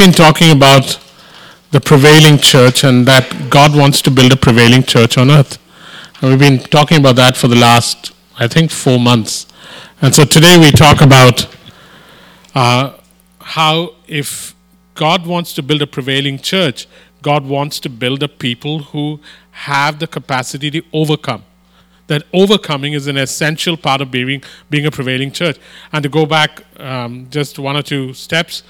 been talking about the prevailing church and that God wants to build a prevailing church on earth. And we've been talking about that for the last, I think, four months. And so today we talk about uh, how if God wants to build a prevailing church, God wants to build a people who have the capacity to overcome. That overcoming is an essential part of being, being a prevailing church. And to go back um, just one or two steps,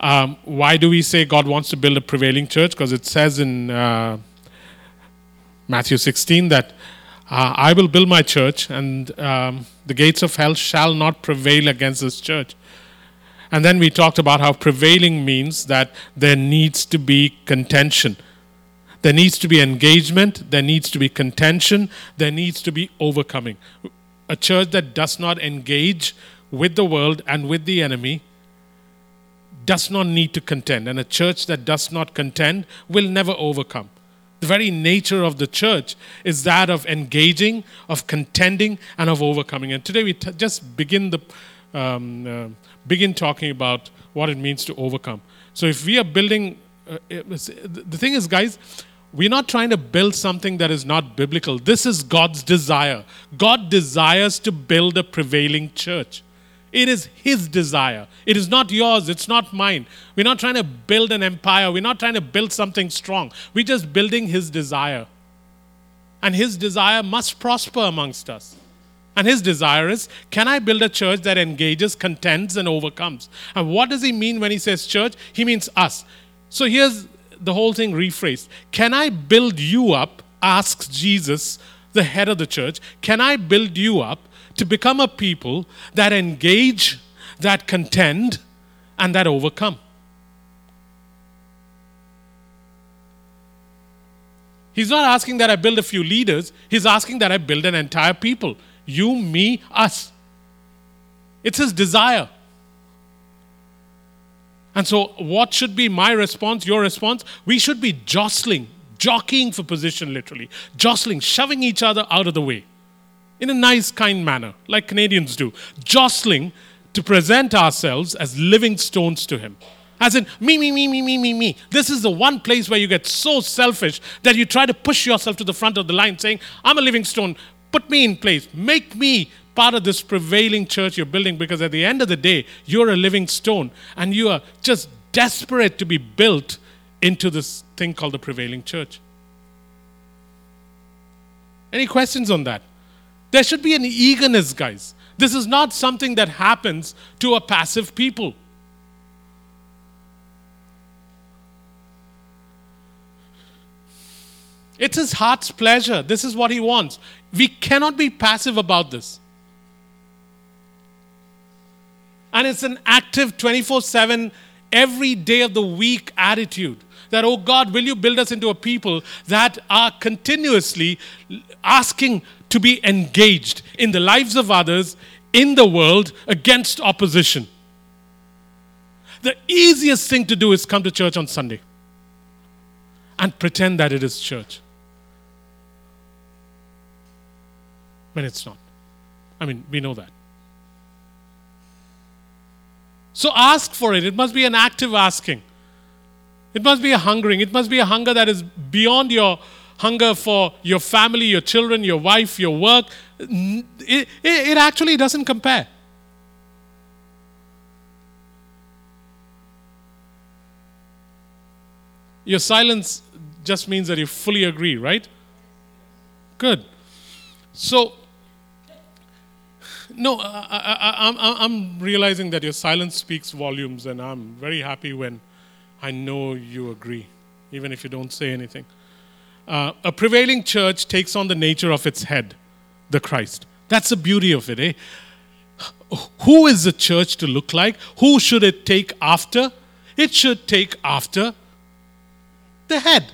um, why do we say God wants to build a prevailing church? Because it says in uh, Matthew 16 that uh, I will build my church, and um, the gates of hell shall not prevail against this church. And then we talked about how prevailing means that there needs to be contention. There needs to be engagement, there needs to be contention, there needs to be overcoming. A church that does not engage with the world and with the enemy does not need to contend, and a church that does not contend will never overcome. The very nature of the church is that of engaging, of contending, and of overcoming. And today we t- just begin the um, uh, begin talking about what it means to overcome. So if we are building, uh, the thing is, guys, we're not trying to build something that is not biblical. This is God's desire. God desires to build a prevailing church. It is His desire. It is not yours. It's not mine. We're not trying to build an empire. We're not trying to build something strong. We're just building His desire. And His desire must prosper amongst us. And His desire is can I build a church that engages, contends, and overcomes? And what does He mean when He says church? He means us. So here's the whole thing rephrased Can I build you up? asks Jesus, the head of the church. Can I build you up? To become a people that engage, that contend, and that overcome. He's not asking that I build a few leaders, he's asking that I build an entire people. You, me, us. It's his desire. And so, what should be my response, your response? We should be jostling, jockeying for position, literally, jostling, shoving each other out of the way in a nice, kind manner, like Canadians do, jostling to present ourselves as living stones to Him. As in, me, me, me, me, me, me, me. This is the one place where you get so selfish that you try to push yourself to the front of the line, saying, I'm a living stone. Put me in place. Make me part of this prevailing church you're building because at the end of the day, you're a living stone and you are just desperate to be built into this thing called the prevailing church. Any questions on that? There should be an eagerness, guys. This is not something that happens to a passive people. It's his heart's pleasure. This is what he wants. We cannot be passive about this. And it's an active 24 7, every day of the week attitude that, oh God, will you build us into a people that are continuously asking to be engaged in the lives of others, in the world, against opposition. The easiest thing to do is come to church on Sunday and pretend that it is church. When it's not. I mean, we know that. So ask for it. It must be an active asking. It must be a hungering. It must be a hunger that is beyond your hunger for your family, your children, your wife, your work. It, it, actually doesn't compare. Your silence just means that you fully agree, right? Good. So, no, I, am realizing that your silence speaks volumes, and I'm very happy when I know you agree, even if you don't say anything. Uh, a prevailing church takes on the nature of its head, the Christ. That's the beauty of it, eh? Who is the church to look like? Who should it take after? It should take after the head.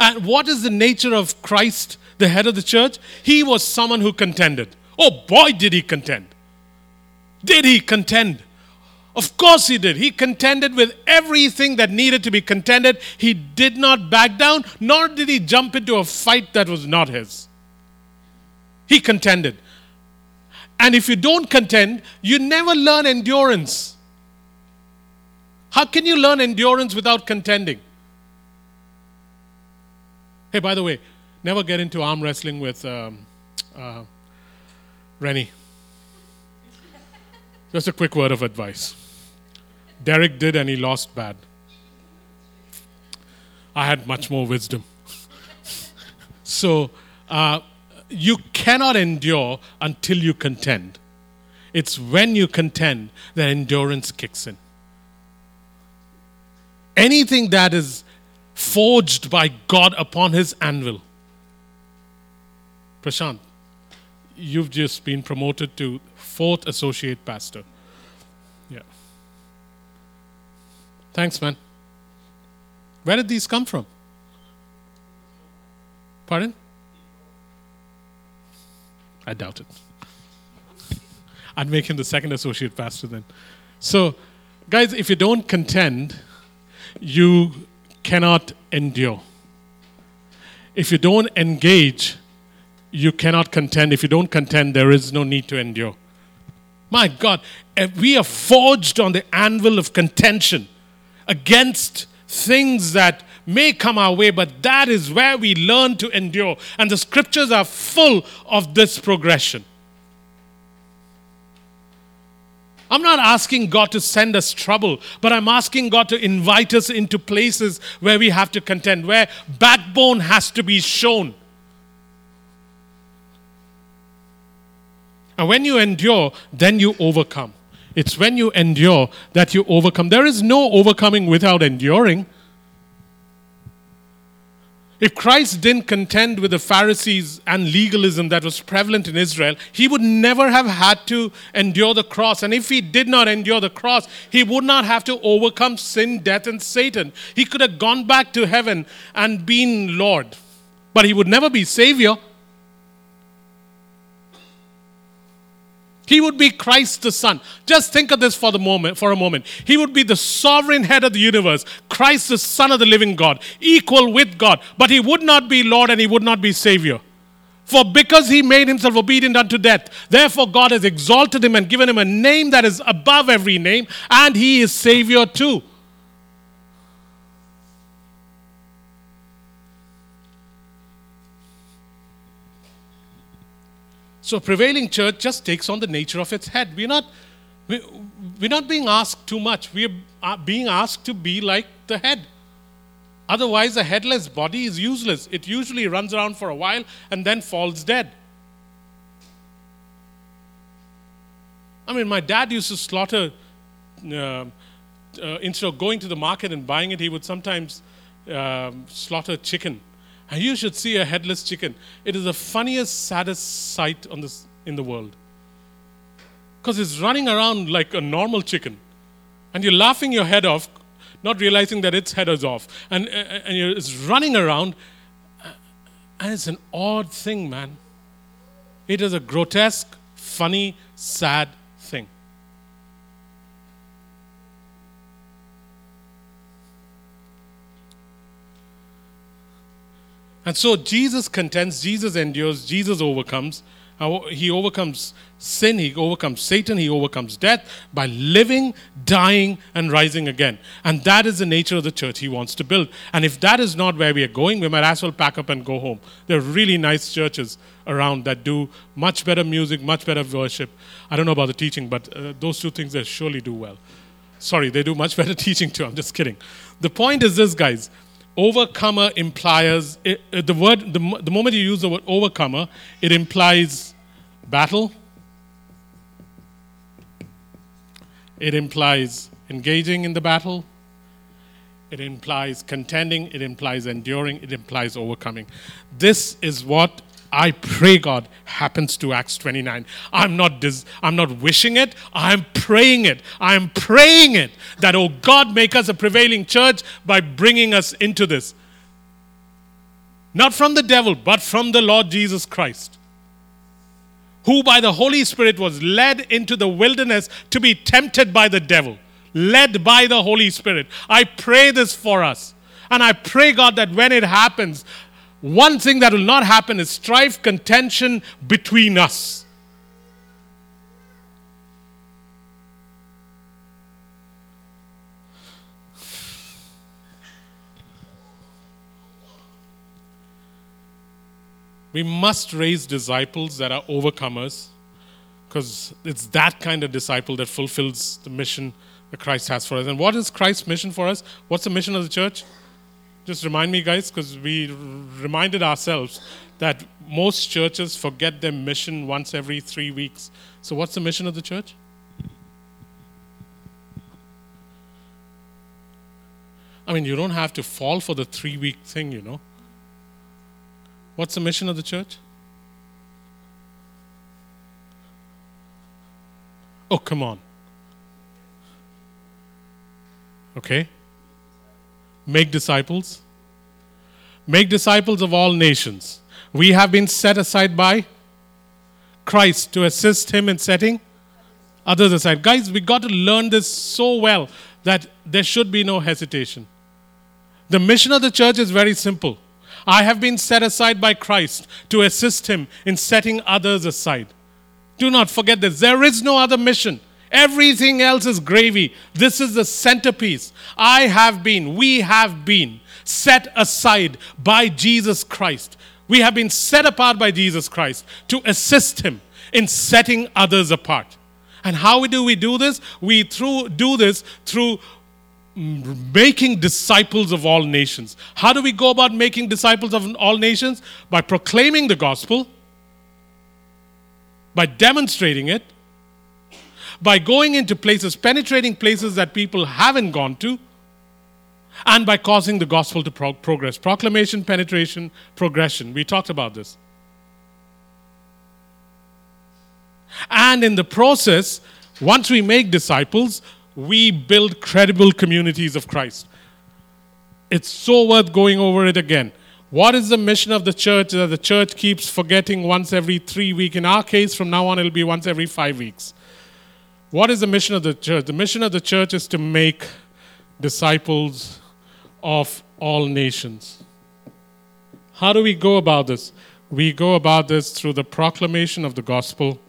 And what is the nature of Christ, the head of the church? He was someone who contended. Oh boy, did he contend! Did he contend? Of course he did. He contended with everything that needed to be contended. He did not back down, nor did he jump into a fight that was not his. He contended. And if you don't contend, you never learn endurance. How can you learn endurance without contending? Hey, by the way, never get into arm wrestling with um, uh, Rennie. Just a quick word of advice. Derek did and he lost bad. I had much more wisdom. so, uh, you cannot endure until you contend. It's when you contend that endurance kicks in. Anything that is forged by God upon his anvil. Prashant, you've just been promoted to fourth associate pastor. Yeah. Thanks, man. Where did these come from? Pardon? I doubt it. I'd make him the second associate pastor then. So, guys, if you don't contend, you cannot endure. If you don't engage, you cannot contend. If you don't contend, there is no need to endure. My God, eh, we are forged on the anvil of contention against things that may come our way, but that is where we learn to endure. And the scriptures are full of this progression. I'm not asking God to send us trouble, but I'm asking God to invite us into places where we have to contend, where backbone has to be shown. And when you endure, then you overcome. It's when you endure that you overcome. There is no overcoming without enduring. If Christ didn't contend with the Pharisees and legalism that was prevalent in Israel, he would never have had to endure the cross. And if he did not endure the cross, he would not have to overcome sin, death, and Satan. He could have gone back to heaven and been Lord, but he would never be Savior. He would be Christ the Son. Just think of this for the moment, for a moment. He would be the sovereign head of the universe, Christ the Son of the living God, equal with God. But he would not be Lord and he would not be Savior. For because he made himself obedient unto death, therefore God has exalted him and given him a name that is above every name, and he is Savior too. So, prevailing church just takes on the nature of its head. We're not, we're not being asked too much. We're uh, being asked to be like the head. Otherwise, a headless body is useless. It usually runs around for a while and then falls dead. I mean, my dad used to slaughter, uh, uh, instead of going to the market and buying it, he would sometimes um, slaughter chicken and you should see a headless chicken. It is the funniest, saddest sight on this, in the world. Because it's running around like a normal chicken. And you're laughing your head off, not realizing that its head is off. And, uh, and it's running around. And it's an odd thing, man. It is a grotesque, funny, sad thing. And so Jesus contends, Jesus endures, Jesus overcomes. He overcomes sin, he overcomes Satan, he overcomes death by living, dying, and rising again. And that is the nature of the church he wants to build. And if that is not where we are going, we might as well pack up and go home. There are really nice churches around that do much better music, much better worship. I don't know about the teaching, but uh, those two things they surely do well. Sorry, they do much better teaching too. I'm just kidding. The point is this, guys overcomer implies it, uh, the word the, the moment you use the word overcomer it implies battle. It implies engaging in the battle. It implies contending. It implies enduring. It implies overcoming. This is what I pray God happens to Acts 29. I'm not, dis- I'm not wishing it, I'm praying it. I'm praying it that, oh God, make us a prevailing church by bringing us into this. Not from the devil, but from the Lord Jesus Christ, who by the Holy Spirit was led into the wilderness to be tempted by the devil. Led by the Holy Spirit. I pray this for us. And I pray, God, that when it happens, one thing that will not happen is strife, contention between us. We must raise disciples that are overcomers because it's that kind of disciple that fulfills the mission that Christ has for us. And what is Christ's mission for us? What's the mission of the church? Just remind me, guys, because we reminded ourselves that most churches forget their mission once every three weeks. So, what's the mission of the church? I mean, you don't have to fall for the three week thing, you know. What's the mission of the church? Oh, come on. Okay? Make disciples. Make disciples of all nations. We have been set aside by Christ to assist Him in setting others aside. Guys, we got to learn this so well that there should be no hesitation. The mission of the church is very simple. I have been set aside by Christ to assist Him in setting others aside. Do not forget this. There is no other mission. Everything else is gravy. This is the centerpiece. I have been, we have been set aside by Jesus Christ. We have been set apart by Jesus Christ to assist Him in setting others apart. And how do we do this? We through, do this through making disciples of all nations. How do we go about making disciples of all nations? By proclaiming the gospel, by demonstrating it, by going into places, penetrating places that people haven't gone to, and by causing the gospel to pro- progress. Proclamation, penetration, progression. We talked about this. And in the process, once we make disciples, we build credible communities of Christ. It's so worth going over it again. What is the mission of the church that the church keeps forgetting once every three weeks? In our case, from now on, it'll be once every five weeks. What is the mission of the church? The mission of the church is to make disciples of all nations. How do we go about this? We go about this through the proclamation of the gospel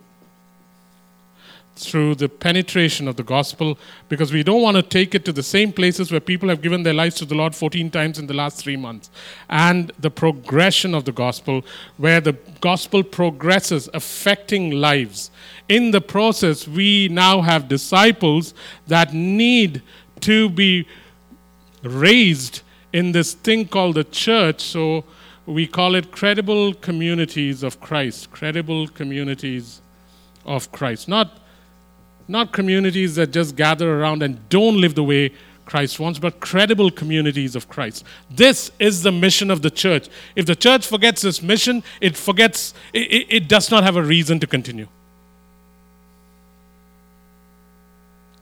through the penetration of the gospel because we don't want to take it to the same places where people have given their lives to the Lord 14 times in the last three months. And the progression of the gospel, where the gospel progresses, affecting lives. In the process, we now have disciples that need to be raised in this thing called the church. So we call it credible communities of Christ. Credible communities of Christ. Not not communities that just gather around and don't live the way Christ wants, but credible communities of Christ. This is the mission of the church. If the church forgets this mission, it forgets, it, it, does not have a reason to continue.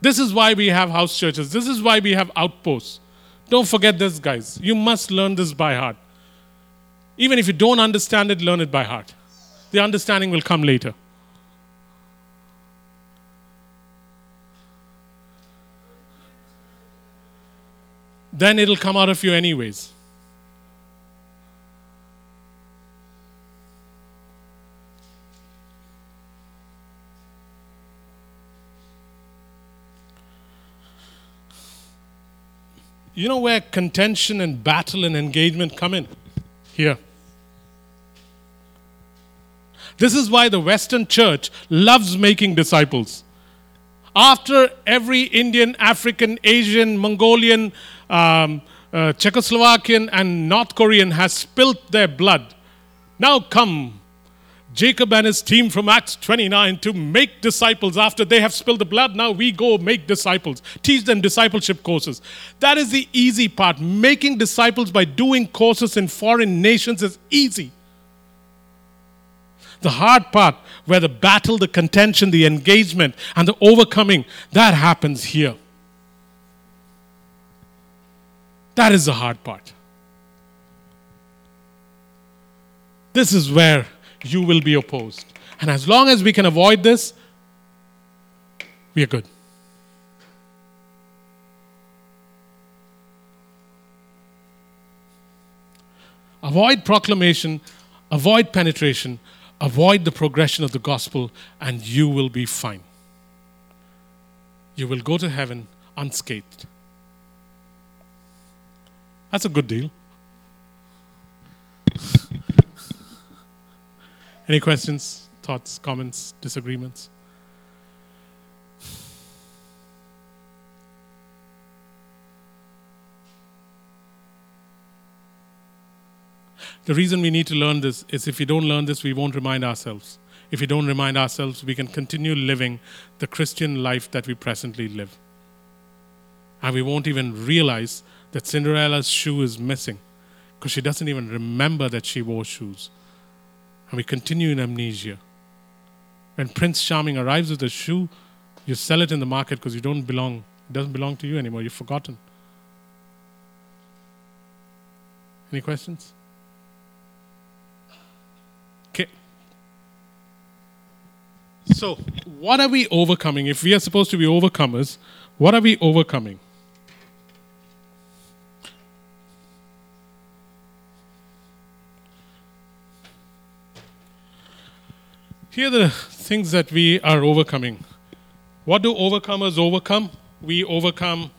This is why we have house churches. This is why we have outposts. Don't forget this, guys. You must learn this by heart. Even if you don't understand it, learn it by heart. The understanding will come later. then it'll come out of you anyways. You know where contention and battle and engagement come in? Here. This is why the Western church loves making disciples. After every Indian, African, Asian, Mongolian, um, uh, Czechoslovakian, and North Korean has spilt their blood, now come Jacob and his team from Acts 29 to make disciples after they have spilled the blood. Now we go make disciples, teach them discipleship courses. That is the easy part. Making disciples by doing courses in foreign nations is easy. The hard part, where the battle, the contention, the engagement, and the overcoming, that happens here. That is the hard part. This is where you will be opposed. And as long as we can avoid this, we are good. Avoid proclamation, avoid penetration, Avoid the progression of the gospel, and you will be fine. You will go to heaven unscathed. That's a good deal. Any questions, thoughts, comments, disagreements? The reason we need to learn this is if we don't learn this, we won't remind ourselves. If we don't remind ourselves, we can continue living the Christian life that we presently live. And we won't even realize that Cinderella's shoe is missing because she doesn't even remember that she wore shoes. And we continue in amnesia. When Prince Charming arrives with a shoe, you sell it in the market because you don't belong, it doesn't belong to you anymore, you've forgotten. Any questions? Okay. So, what are we overcoming? If we are supposed to be overcomers, what are we overcoming? Here are the things that we are overcoming. What do overcomers overcome? We overcome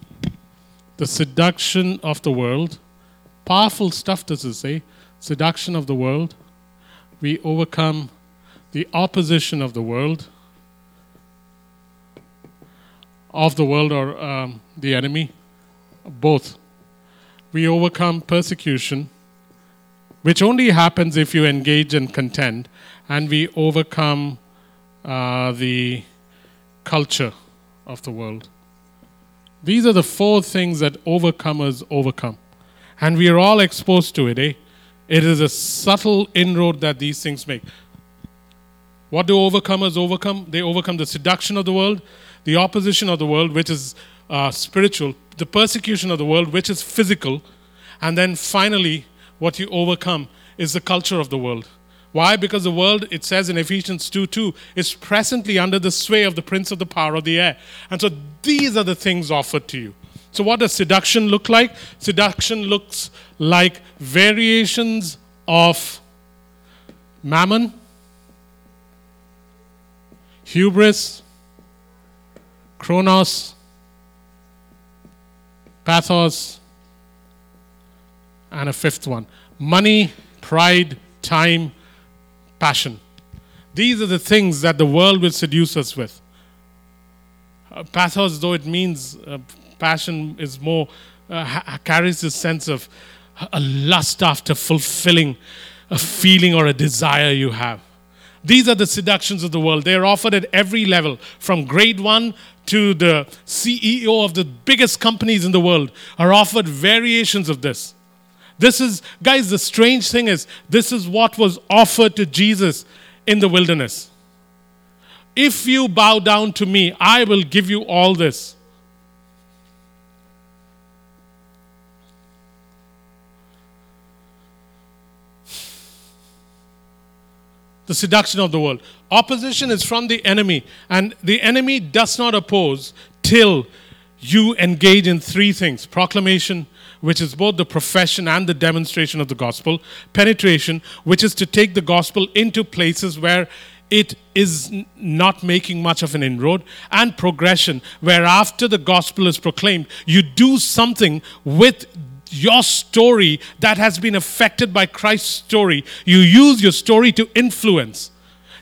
the seduction of the world. Powerful stuff, does it say? Seduction of the world. We overcome the opposition of the world, of the world or um, the enemy, both. We overcome persecution, which only happens if you engage and contend and we overcome uh, the culture of the world. These are the four things that overcomers overcome. And we are all exposed to it, eh? It is a subtle inroad that these things make. What do overcomers overcome? They overcome the seduction of the world, the opposition of the world, which is uh, spiritual, the persecution of the world, which is physical, and then finally, what you overcome is the culture of the world. Why? Because the world, it says in Ephesians 2 2, is presently under the sway of the prince of the power of the air. And so these are the things offered to you. So, what does seduction look like? Seduction looks like variations of mammon, hubris, chronos, pathos, and a fifth one money, pride, time, passion. These are the things that the world will seduce us with. Uh, pathos, though it means uh, passion, is more uh, carries this sense of a lust after fulfilling a feeling or a desire you have. These are the seductions of the world. They are offered at every level, from grade one to the CEO of the biggest companies in the world, are offered variations of this. This is, guys, the strange thing is, this is what was offered to Jesus in the wilderness. If you bow down to me, I will give you all this. The seduction of the world. Opposition is from the enemy, and the enemy does not oppose till you engage in three things proclamation, which is both the profession and the demonstration of the gospel, penetration, which is to take the gospel into places where it is not making much of an inroad, and progression, where after the gospel is proclaimed, you do something with your story that has been affected by Christ's story. You use your story to influence.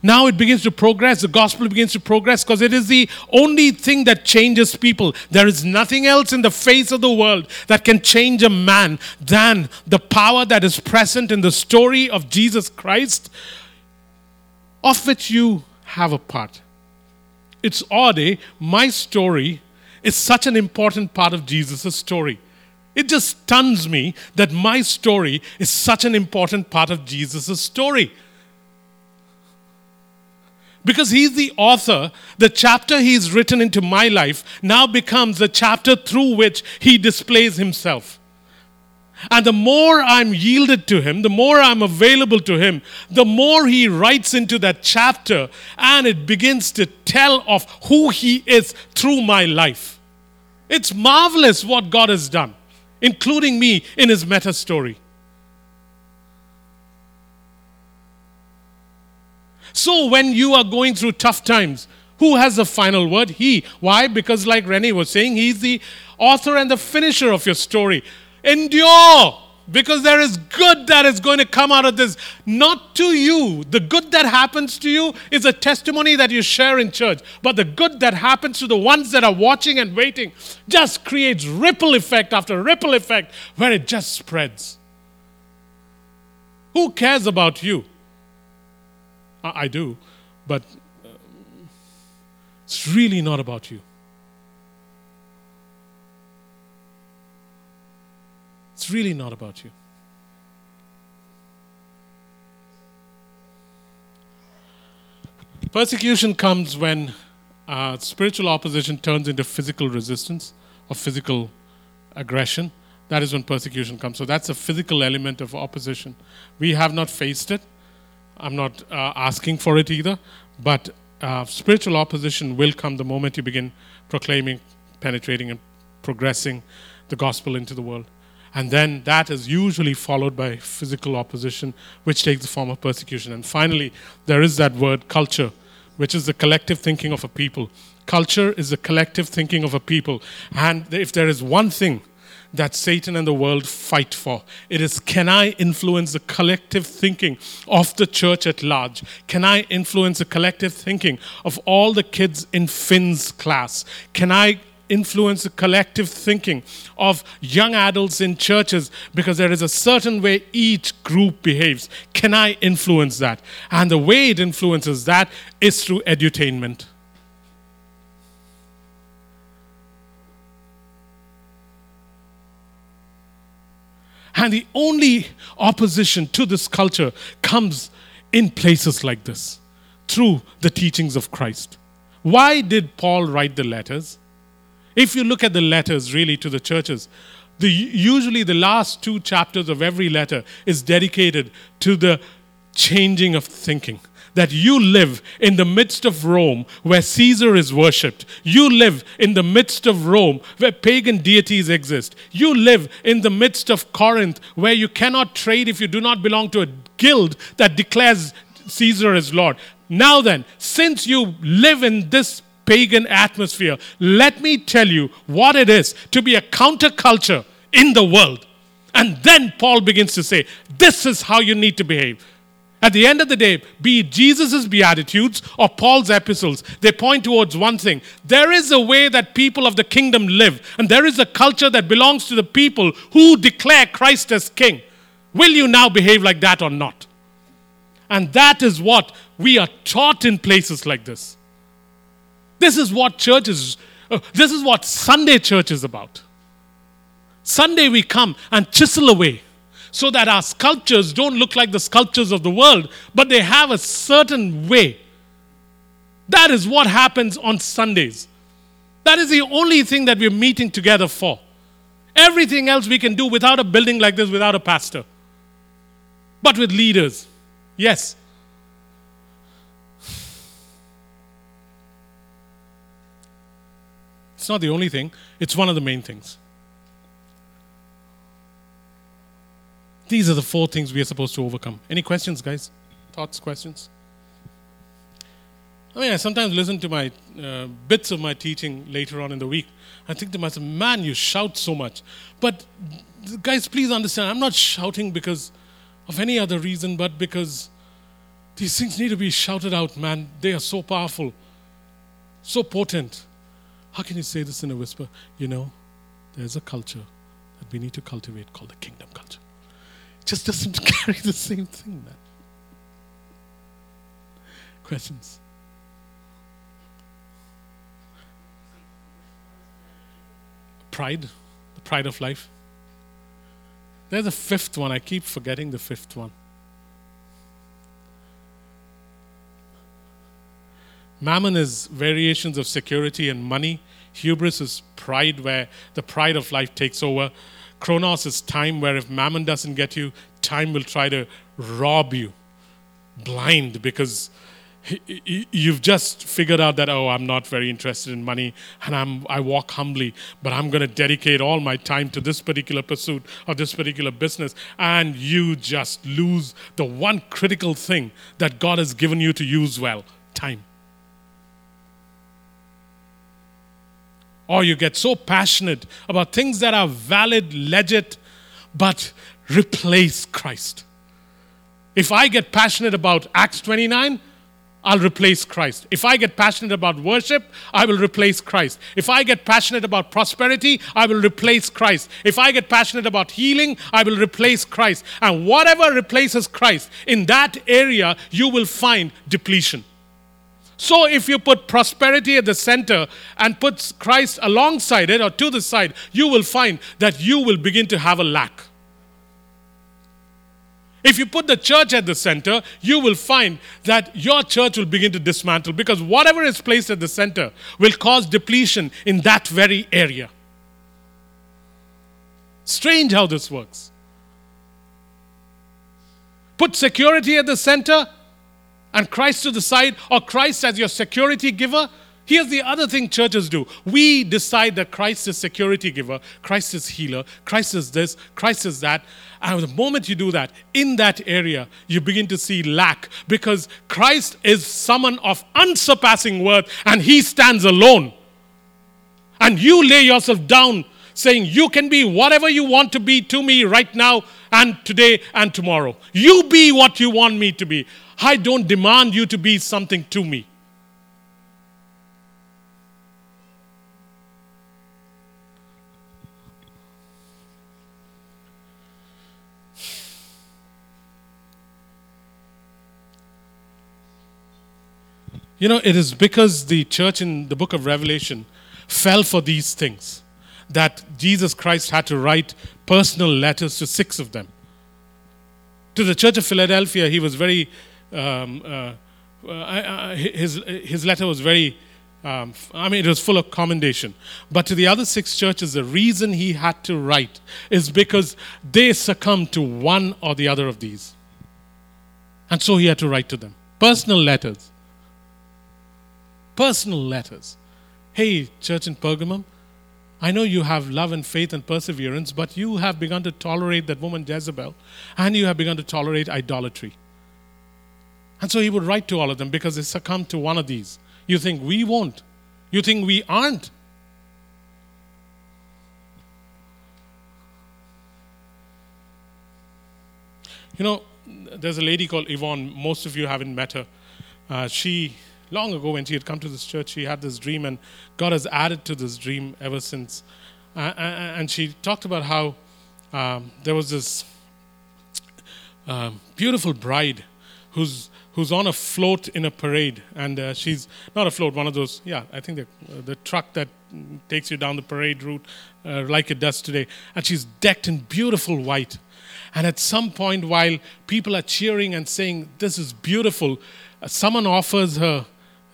Now it begins to progress. The gospel begins to progress because it is the only thing that changes people. There is nothing else in the face of the world that can change a man than the power that is present in the story of Jesus Christ, of which you have a part. It's odd, eh? My story is such an important part of Jesus' story. It just stuns me that my story is such an important part of Jesus' story because he's the author, the chapter he's written into my life now becomes the chapter through which he displays himself. And the more I'm yielded to him, the more I'm available to him, the more he writes into that chapter and it begins to tell of who he is through my life. It's marvelous what God has done, including me in his meta story. So when you are going through tough times, who has the final word? He. Why? Because, like Rennie was saying, he's the author and the finisher of your story. Endure. because there is good that is going to come out of this. Not to you. The good that happens to you is a testimony that you share in church. But the good that happens to the ones that are watching and waiting just creates ripple effect after ripple effect where it just spreads. Who cares about you? I, do, but uh, it's really not about you. It's really not about you. Persecution comes when uh, spiritual opposition turns into physical resistance or physical aggression. That is when persecution comes. So that's a physical element of opposition. We have not faced it. I'm not uh, asking for it either. But uh, spiritual opposition will come the moment you begin proclaiming, penetrating, and progressing the gospel into the world. And then that is usually followed by physical opposition, which takes the form of persecution. And finally, there is that word culture, which is the collective thinking of a people. Culture is the collective thinking of a people. And if there is one thing that Satan and the world fight for. It is can I influence the collective thinking of the church at large? Can I influence the collective thinking of all the kids in Finn's class? Can I influence the collective thinking of young adults in churches because there is a certain way each group behaves. Can I influence that? And the way it influences that is through edutainment. And the only opposition to this culture comes in places like this through the teachings of Christ. Why did Paul write the letters? If you look at the letters really to the churches, the, usually the last two chapters of every letter is dedicated to the changing of thinking. That you live in the midst of Rome where Caesar is worshipped. You live in the midst of Rome where pagan deities exist. You live in the midst of Corinth where you cannot trade if you do not belong to a guild that declares Caesar as Lord. Now then, since you live in this pagan atmosphere, let me tell you what it is to be a counterculture in the world. And then Paul begins to say, This is how you need to behave. At the end of the day, be it Jesus' Beatitudes or Paul's epistles, they point towards one thing. There is a way that people of the kingdom live, and there is a culture that belongs to the people who declare Christ as king. Will you now behave like that or not? And that is what we are taught in places like this. This is what church is, uh, this is what Sunday church is about. Sunday we come and chisel away so that our sculptures don't look like the sculptures of the world, but they have a certain way. That is what happens on Sundays. That is the only thing that we're meeting together for. Everything else we can do without a building like this, without a pastor. But with leaders. Yes, It's not the only thing, it's one of the main things. These are the four things we are supposed to overcome. Any questions, guys? Thoughts, questions? I mean, I sometimes listen to my uh, bits of my teaching later on in the week. I think to myself, man, you shout so much. But, guys, please understand, I'm not shouting because of any other reason, but because these things need to be shouted out, man. They are so powerful, so potent. How can you say this in a whisper? You know, there's a culture that we need to cultivate called the kingdom culture. Just doesn't carry the same thing, man. Questions? Pride, the pride of life. There's a fifth one. I keep forgetting the fifth one. Mammon is variations of security and money. Hubris is pride, where the pride of life takes over. Chronos is time, where if mammon doesn't get you, time will try to rob you. Blind because you've just figured out that oh i'm not very interested in money and i'm i walk humbly but i'm going to dedicate all my time to this particular pursuit or this particular business and you just lose the one critical thing that god has given you to use well time or you get so passionate about things that are valid, legit, but replace Christ. If I get passionate about Acts 29, I'll replace Christ. If I get passionate about worship, I will replace Christ. If I get passionate about prosperity, I will replace Christ. If I get passionate about healing, I will replace Christ. And whatever replaces Christ, in that area, you will find depletion. So if you put prosperity at the center and put Christ alongside it or to the side, you will find that you will begin to have a lack. If you put the church at the center, you will find that your church will begin to dismantle because whatever is placed at the center will cause depletion in that very area. Strange how this works. Put security at the center and Christ to the side, or Christ as your security giver, Here's the other thing churches do. We decide that Christ is security giver, Christ is healer, Christ is this, Christ is that. And the moment you do that, in that area, you begin to see lack because Christ is someone of unsurpassing worth and he stands alone. And you lay yourself down saying, You can be whatever you want to be to me right now and today and tomorrow. You be what you want me to be. I don't demand you to be something to me. You know, it is because the church in the book of Revelation fell for these things that Jesus Christ had to write personal letters to six of them. To the church of Philadelphia, he was very, um, uh, uh, his, his letter was very, um, I mean, it was full of commendation. But to the other six churches, the reason he had to write is because they succumbed to one or the other of these. And so he had to write to them personal letters personal letters. Hey, church in Pergamum, I know you have love and faith and perseverance, but you have begun to tolerate that woman Jezebel, and you have begun to tolerate idolatry. And so he would write to all of them because they succumbed to one of these. You think we won't. You think we aren't. You know, there's a lady called Yvonne. Most of you haven't met her. Uh, she long ago when she had come to this church, she had this dream, and God has added to this dream ever since. Uh, and she talked about how um, there was this uh, beautiful bride who's who's on a float in a parade, and uh, she's not a float, one of those. Yeah, I think the uh, the truck that takes you down the parade route, uh, like it does today, and she's decked in beautiful white. And at some point, while people are cheering and saying, This is beautiful, uh, someone offers her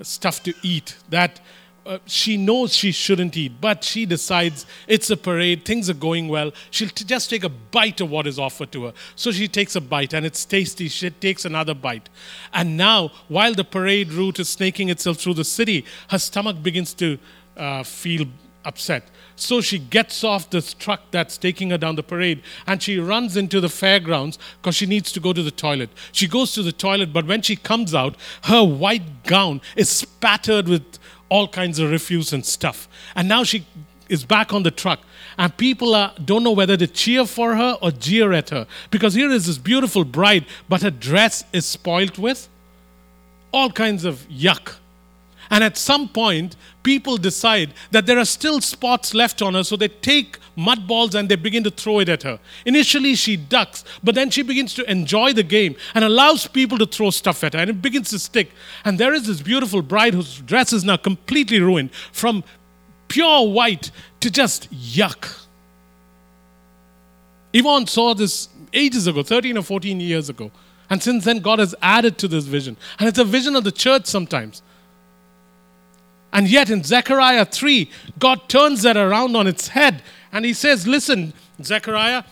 stuff to eat that uh, she knows she shouldn't eat, but she decides it's a parade, things are going well. She'll t- just take a bite of what is offered to her. So she takes a bite and it's tasty. She takes another bite. And now, while the parade route is snaking itself through the city, her stomach begins to uh, feel upset. So she gets off this truck that's taking her down the parade and she runs into the fairgrounds because she needs to go to the toilet. She goes to the toilet, but when she comes out, her white gown is spattered with all kinds of refuse and stuff. And now she is back on the truck. And people are, don't know whether to cheer for her or jeer at her. Because here is this beautiful bride but her dress is spoilt with all kinds of yuck and at some point, people decide that there are still spots left on her, so they take mud balls and they begin to throw it at her. Initially, she ducks, but then she begins to enjoy the game and allows people to throw stuff at her, and it begins to stick. And there is this beautiful bride whose dress is now completely ruined from pure white to just yuck. Yvonne saw this ages ago, 13 or 14 years ago. And since then, God has added to this vision. And it's a vision of the church sometimes. And yet in Zechariah 3, God turns that around on its head and he says, Listen, Zechariah,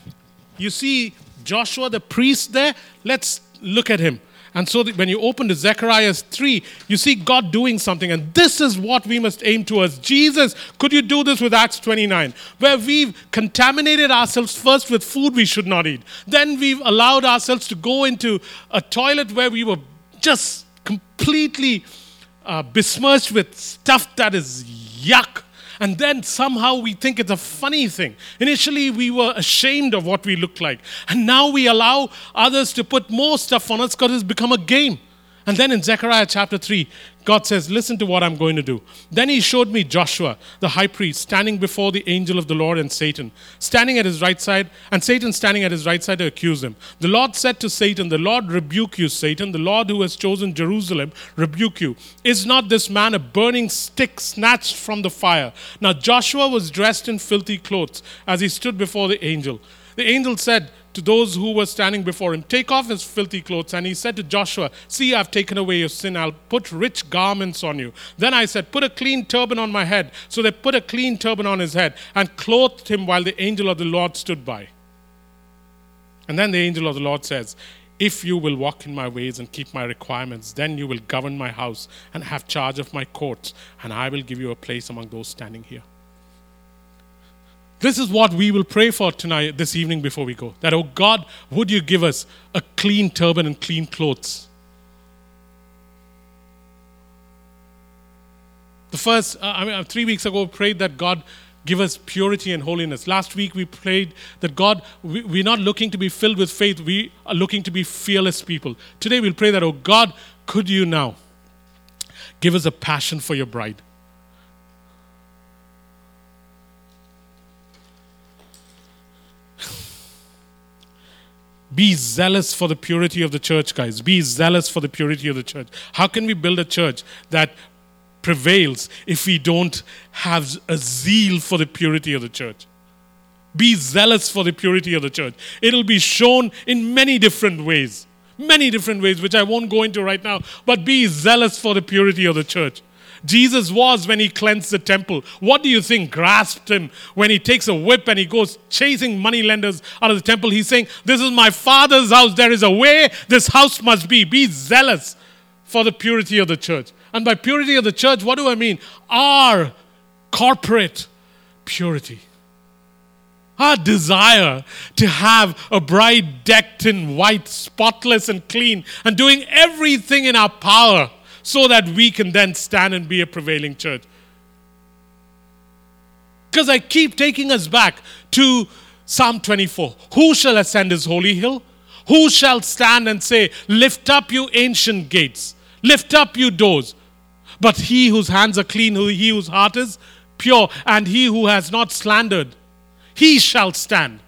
you see Joshua the priest there? Let's look at him. And so when you open to Zechariah 3, you see God doing something. And this is what we must aim towards. Jesus, could you do this with Acts 29? Where we've contaminated ourselves first with food we should not eat. Then we've allowed ourselves to go into a toilet where we were just completely uh, besmirched with stuff that is yuck. And then somehow we think it's a funny thing. Initially, we were ashamed of what we looked like. And now we allow others to put more stuff on us because it's become a game. And then in Zechariah chapter 3, God says, Listen to what I'm going to do. Then he showed me Joshua, the high priest, standing before the angel of the Lord and Satan, standing at his right side, and Satan standing at his right side to accuse him. The Lord said to Satan, The Lord rebuke you, Satan. The Lord who has chosen Jerusalem rebuke you. Is not this man a burning stick snatched from the fire? Now Joshua was dressed in filthy clothes as he stood before the angel. The angel said to those who were standing before him, Take off his filthy clothes. And he said to Joshua, See, I've taken away your sin. I'll put rich garments on you. Then I said, Put a clean turban on my head. So they put a clean turban on his head and clothed him while the angel of the Lord stood by. And then the angel of the Lord says, if you will walk in my ways and keep my requirements, then you will govern my house and have charge of my courts, and I will give you a place among those standing here. This is what we will pray for tonight, this evening before we go. That, oh God, would you give us a clean turban and clean clothes? The first, uh, I mean, uh, three weeks ago, we prayed that God give us purity and holiness. Last week, we prayed that God, we, we're not looking to be filled with faith, we are looking to be fearless people. Today, we'll pray that, oh God, could you now give us a passion for your bride? Be zealous for the purity of the church, guys. Be zealous for the purity of the church. How can we build a church that prevails if we don't have a zeal for the purity of the church? Be zealous for the purity of the church. It'll be shown in many different ways. Many different ways, which I won't go into right now, but be zealous for the purity of the church. Jesus was when he cleansed the temple. What do you think grasped him when he takes a whip and he goes chasing money lenders out of the temple? He's saying, This is my father's house. There is a way this house must be. Be zealous for the purity of the church. And by purity of the church, what do I mean? Our corporate purity. Our desire to have a bride decked in white, spotless and clean, and doing everything in our power so that we can then stand and be a prevailing church. Because I keep taking us back to Psalm 24. Who shall ascend his holy hill? Who shall stand and say, Lift up, you ancient gates, lift up, you doors? But he whose hands are clean, he whose heart is pure, and he who has not slandered, he shall stand.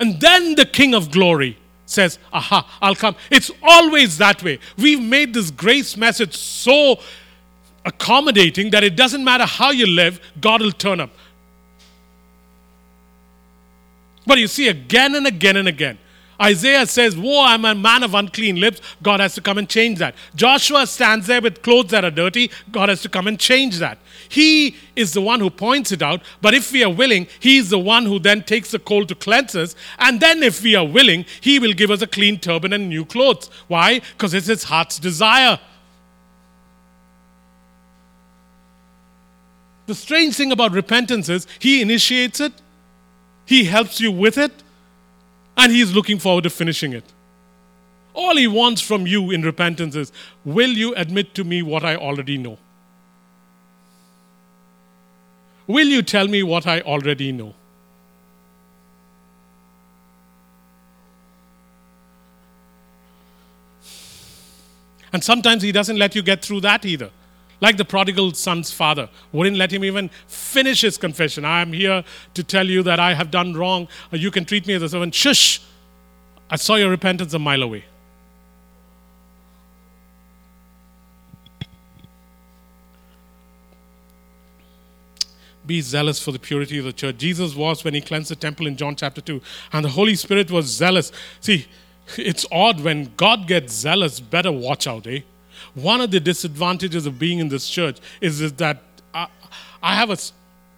And then the King of glory says, Aha, I'll come. It's always that way. We've made this grace message so accommodating that it doesn't matter how you live, God will turn up. But you see, again and again and again, Isaiah says, Whoa, I'm a man of unclean lips. God has to come and change that. Joshua stands there with clothes that are dirty. God has to come and change that. He is the one who points it out, but if we are willing, He is the one who then takes the coal to cleanse us. And then, if we are willing, He will give us a clean turban and new clothes. Why? Because it's His heart's desire. The strange thing about repentance is He initiates it, He helps you with it, and He's looking forward to finishing it. All He wants from you in repentance is will you admit to me what I already know? Will you tell me what I already know? And sometimes he doesn't let you get through that either. Like the prodigal son's father wouldn't let him even finish his confession. I am here to tell you that I have done wrong. You can treat me as a servant. Shush! I saw your repentance a mile away. Be zealous for the purity of the church. Jesus was when he cleansed the temple in John chapter 2, and the Holy Spirit was zealous. See, it's odd when God gets zealous, better watch out, eh? One of the disadvantages of being in this church is, is that I, I have a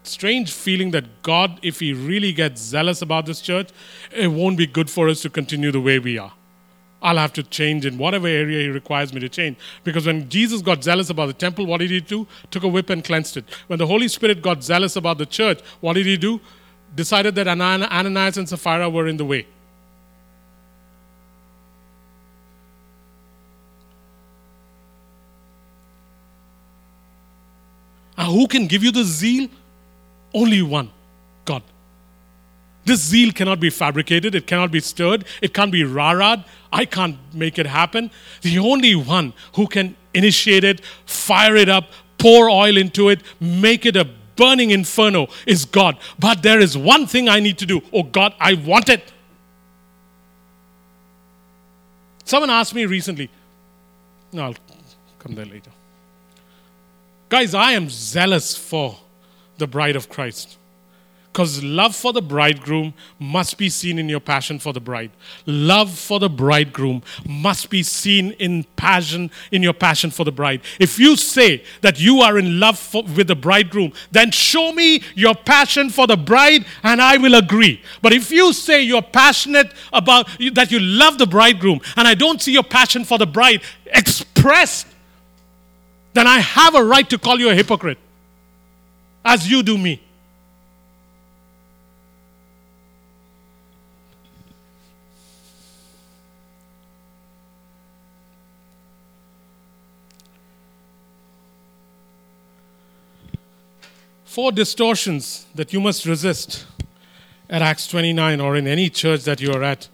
strange feeling that God, if He really gets zealous about this church, it won't be good for us to continue the way we are. I'll have to change in whatever area he requires me to change. Because when Jesus got zealous about the temple, what did he do? Took a whip and cleansed it. When the Holy Spirit got zealous about the church, what did he do? Decided that Ananias and Sapphira were in the way. And who can give you the zeal? Only one. This zeal cannot be fabricated, it cannot be stirred, it can't be rah I can't make it happen. The only one who can initiate it, fire it up, pour oil into it, make it a burning inferno is God. But there is one thing I need to do. Oh God, I want it. Someone asked me recently, no, I'll come there later. Guys, I am zealous for the bride of Christ. Because love for the bridegroom must be seen in your passion for the bride. Love for the bridegroom must be seen in passion, in your passion for the bride. If you say that you are in love for, with the bridegroom, then show me your passion for the bride and I will agree. But if you say you're passionate about that you love the bridegroom and I don't see your passion for the bride expressed, then I have a right to call you a hypocrite, as you do me. Four distortions that you must resist at Acts 29 or in any church that you are at.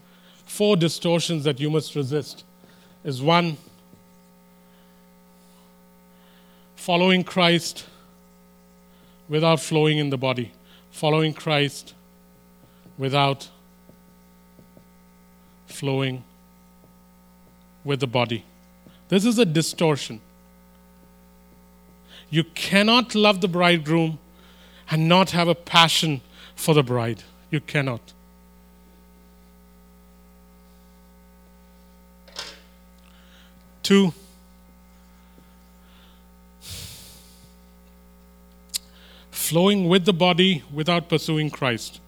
Four distortions that you must resist is one, following Christ without flowing in the body, following Christ without flowing with the body. This is a distortion. You cannot love the bridegroom and not have a passion for the bride. You cannot. Two, flowing with the body without pursuing Christ.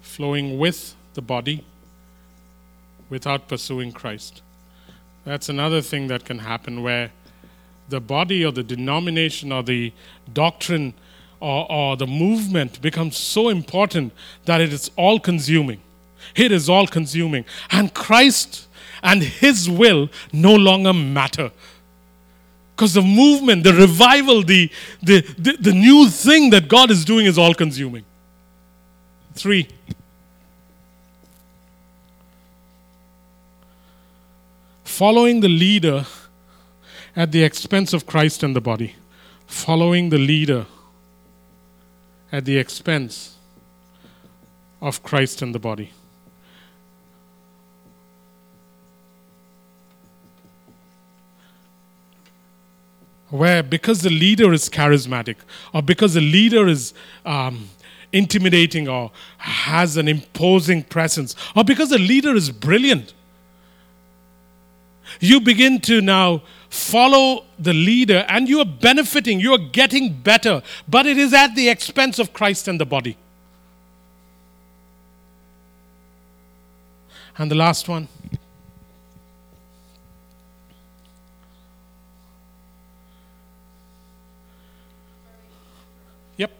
Flowing with the body without pursuing Christ. That's another thing that can happen where the body or the denomination or the doctrine or, or the movement becomes so important that it is all consuming. It is all consuming. And Christ and His will no longer matter. Because the movement, the revival, the, the, the, the, new thing that God is doing is all consuming. Three. Following the leader at the expense of Christ and the body. Following the leader at the expense of Christ and the body. Where, because the leader is charismatic, or because the leader is um, intimidating, or has an imposing presence, or because the leader is brilliant, you begin to now follow the leader and you are benefiting, you are getting better, but it is at the expense of Christ and the body. And the last one. Yep.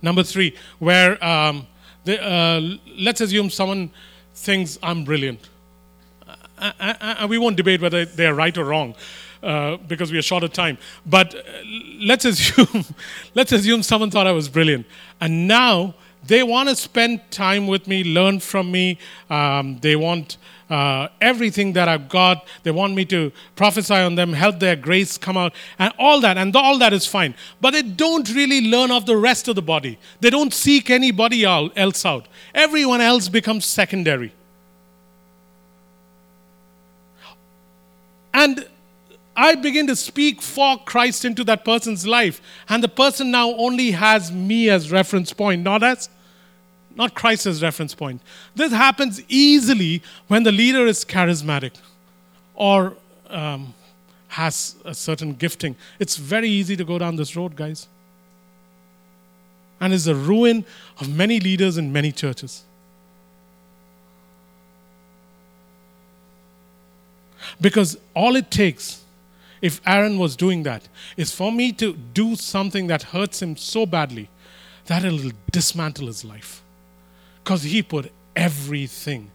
Number three, where um, the, uh, let's assume someone thinks I'm brilliant and we won't debate whether they're right or wrong. Uh, because we are short of time. But uh, let's assume, let's assume someone thought I was brilliant, and now they want to spend time with me, learn from me. Um, they want uh, everything that I've got. They want me to prophesy on them, help their grace come out, and all that. And all that is fine. But they don't really learn of the rest of the body. They don't seek anybody else out. Everyone else becomes secondary. And I begin to speak for Christ into that person's life. And the person now only has me as reference point, not as not Christ as reference point. This happens easily when the leader is charismatic or um, has a certain gifting. It's very easy to go down this road, guys. And is the ruin of many leaders in many churches. Because all it takes, if Aaron was doing that, is for me to do something that hurts him so badly that it'll dismantle his life. Because he put everything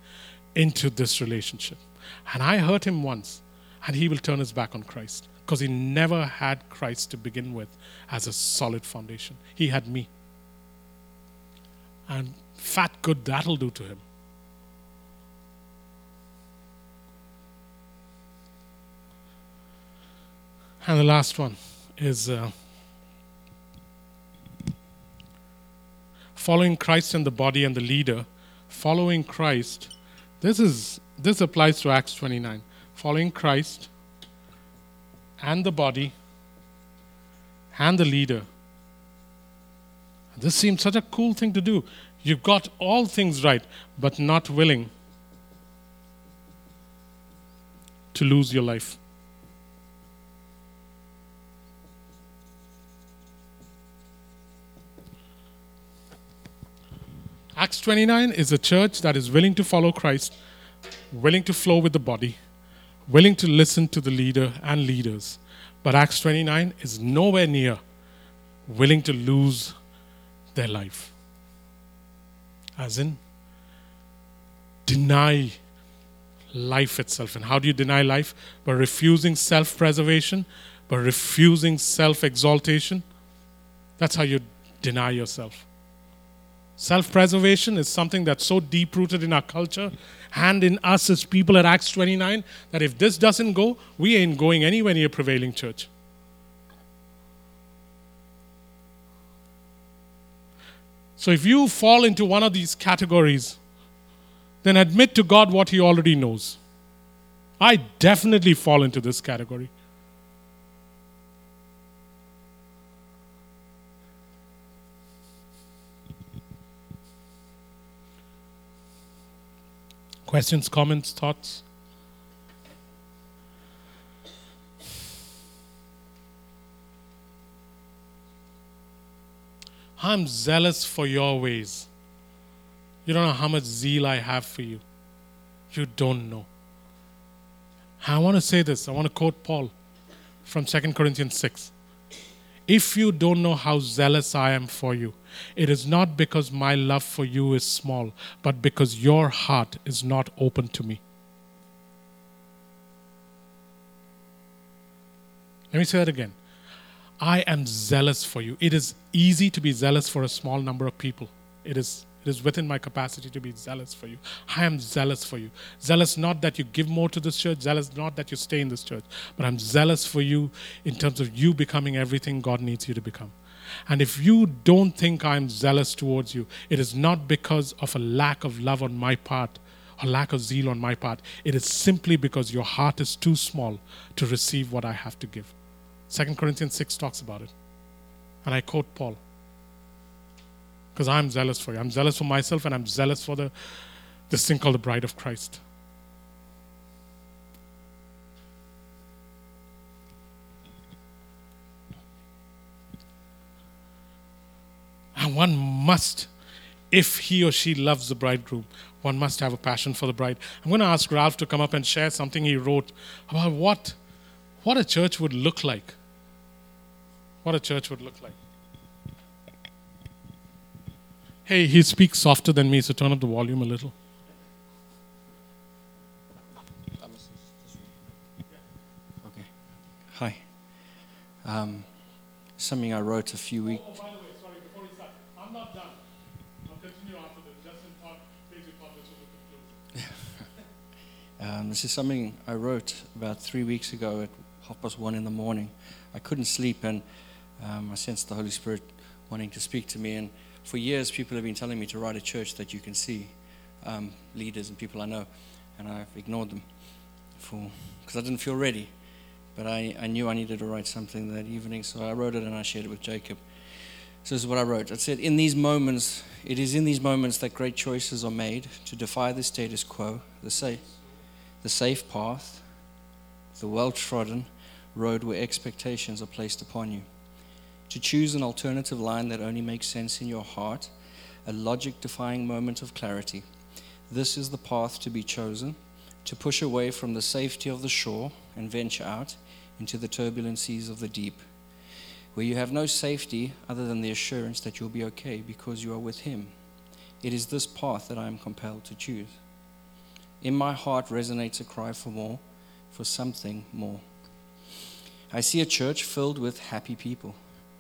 into this relationship. And I hurt him once, and he will turn his back on Christ. because he never had Christ to begin with as a solid foundation. He had me. And fat good that'll do to him. And the last one is uh, following Christ and the body and the leader. Following Christ. This is this applies to Acts 29. Following Christ and the body and the leader. This seems such a cool thing to do. You've got all things right, but not willing to lose your life. Acts 29 is a church that is willing to follow Christ, willing to flow with the body, willing to listen to the leader and leaders. But Acts 29 is nowhere near willing to lose their life. As in, deny life itself. And how do you deny life? By refusing self preservation, by refusing self exaltation. That's how you deny yourself. Self preservation is something that's so deep rooted in our culture and in us as people at Acts 29 that if this doesn't go, we ain't going anywhere near prevailing church. So if you fall into one of these categories, then admit to God what He already knows. I definitely fall into this category. Questions, comments, thoughts? I'm zealous for your ways. You don't know how much zeal I have for you. You don't know. I want to say this. I want to quote Paul from 2 Corinthians 6. If you don't know how zealous I am for you, it is not because my love for you is small, but because your heart is not open to me. Let me say that again. I am zealous for you. It is easy to be zealous for a small number of people. It is, it is within my capacity to be zealous for you. I am zealous for you. Zealous not that you give more to this church, zealous not that you stay in this church, but I'm zealous for you in terms of you becoming everything God needs you to become. And if you don't think I'm zealous towards you, it is not because of a lack of love on my part or lack of zeal on my part. It is simply because your heart is too small to receive what I have to give. 2 Corinthians 6 talks about it. And I quote Paul. Because I'm zealous for you. I'm zealous for myself and I'm zealous for the, this thing called the bride of Christ. And one must, if he or she loves the bridegroom, one must have a passion for the bride. I'm going to ask Ralph to come up and share something he wrote about what, what a church would look like. What a church would look like. Hey, he speaks softer than me, so turn up the volume a little. Okay. Hi. Um, something I wrote a few weeks. Oh, by the way, sorry, before we start, I'm not done. I'll continue after this, just part, case you this was a conclusion. Um, this is something I wrote about three weeks ago at half past one in the morning. I couldn't sleep and um, I sensed the Holy Spirit wanting to speak to me. And for years, people have been telling me to write a church that you can see, um, leaders and people I know, and I've ignored them because I didn't feel ready. But I, I knew I needed to write something that evening, so I wrote it and I shared it with Jacob. So this is what I wrote. I said, In these moments, it is in these moments that great choices are made to defy the status quo, the safe, the safe path, the well trodden road where expectations are placed upon you to choose an alternative line that only makes sense in your heart, a logic defying moment of clarity. This is the path to be chosen to push away from the safety of the shore and venture out into the turbulent seas of the deep, where you have no safety other than the assurance that you'll be okay because you are with Him. It is this path that I am compelled to choose. In my heart resonates a cry for more, for something more. I see a church filled with happy people,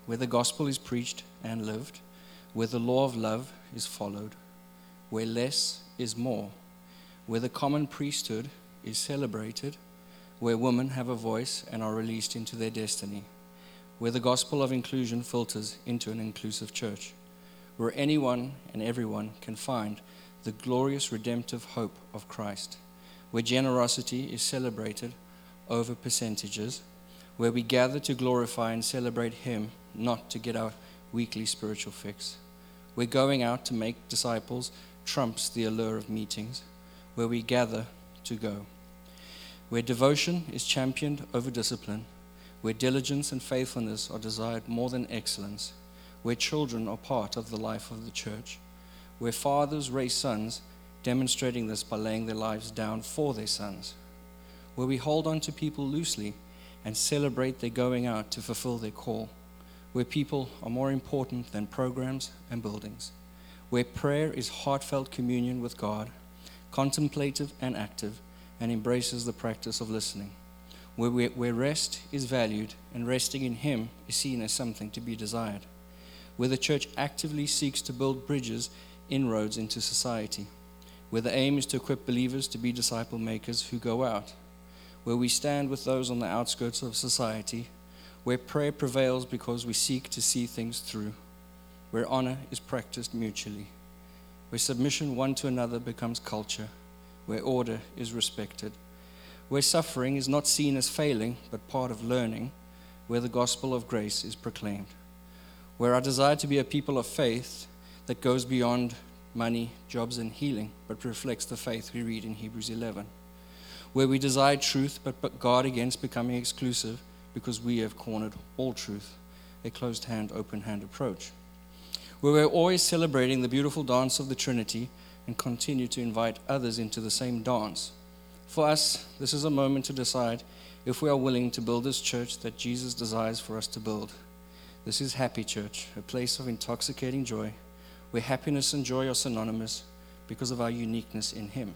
where the gospel is preached and lived, where the law of love is followed, where less is more, where the common priesthood is celebrated, where women have a voice and are released into their destiny, where the gospel of inclusion filters into an inclusive church, where anyone and everyone can find the glorious redemptive hope of Christ, where generosity is celebrated over percentages, where we gather to glorify and celebrate Him, not to get our weekly spiritual fix. We're going out to make disciples trumps the allure of meetings, where we gather to go. Where devotion is championed over discipline, where diligence and faithfulness are desired more than excellence, where children are part of the life of the church, where fathers raise sons, demonstrating this by laying their lives down for their sons, where we hold on to people loosely and celebrate their going out to fulfill their call, where people are more important than programs and buildings, where prayer is heartfelt communion with God, contemplative and active, and embraces the practice of listening, where, we, where rest is valued and resting in Him is seen as something to be desired, where the church actively seeks to build bridges, inroads into society, where the aim is to equip believers to be disciple makers who go out, where we stand with those on the outskirts of society, where prayer prevails because we seek to see things through, where honor is practiced mutually, where submission one to another becomes culture, where order is respected, where suffering is not seen as failing but part of learning, where the gospel of grace is proclaimed, where our desire to be a people of faith that goes beyond money, jobs, and healing, but reflects the faith we read in Hebrews 11 where we desire truth but, guard against becoming exclusive because we have cornered all truth, a closed hand, open hand approach. Where we're always celebrating the beautiful dance of the Trinity and continue to invite others into the same dance. For us, this is a moment to decide if we are willing to build this church that Jesus desires for us to build. This is Happy Church, a place of intoxicating joy, where happiness and joy are synonymous because of our uniqueness in Him.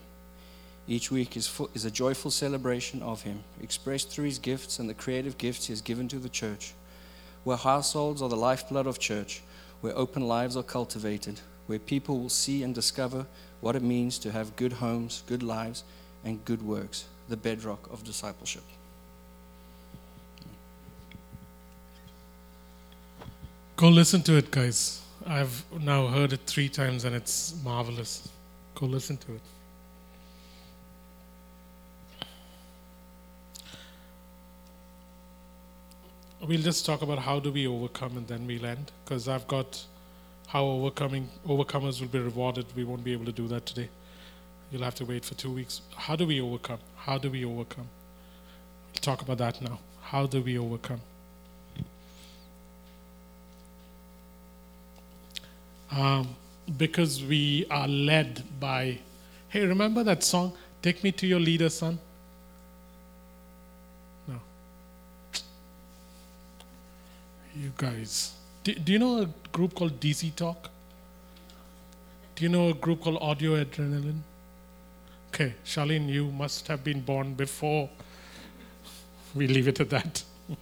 Each week is, is a joyful celebration of Him, expressed through His gifts and the creative gifts He has given to the church. Where households are the lifeblood of church, where open lives are cultivated, where people will see and discover what it means to have good homes, good lives, and good works, the bedrock of discipleship. Go listen to it, guys. I've now heard it three times and it's marvelous. Go listen to it. We'll just talk about how do we overcome and then we'll end because I've got how overcoming overcomers will be rewarded. We won't be able to do that today. You'll have to wait for two weeks. How do we overcome? How do we overcome? We'll talk about that now. How do we overcome? Um, because we are led by, hey, remember that song, Take Me to Your Leader, Son? You guys. Do, do you know a group called DC Talk? Do you know a group called Audio Adrenaline? Okay, Charlene, you must have been born before. We leave it at that. you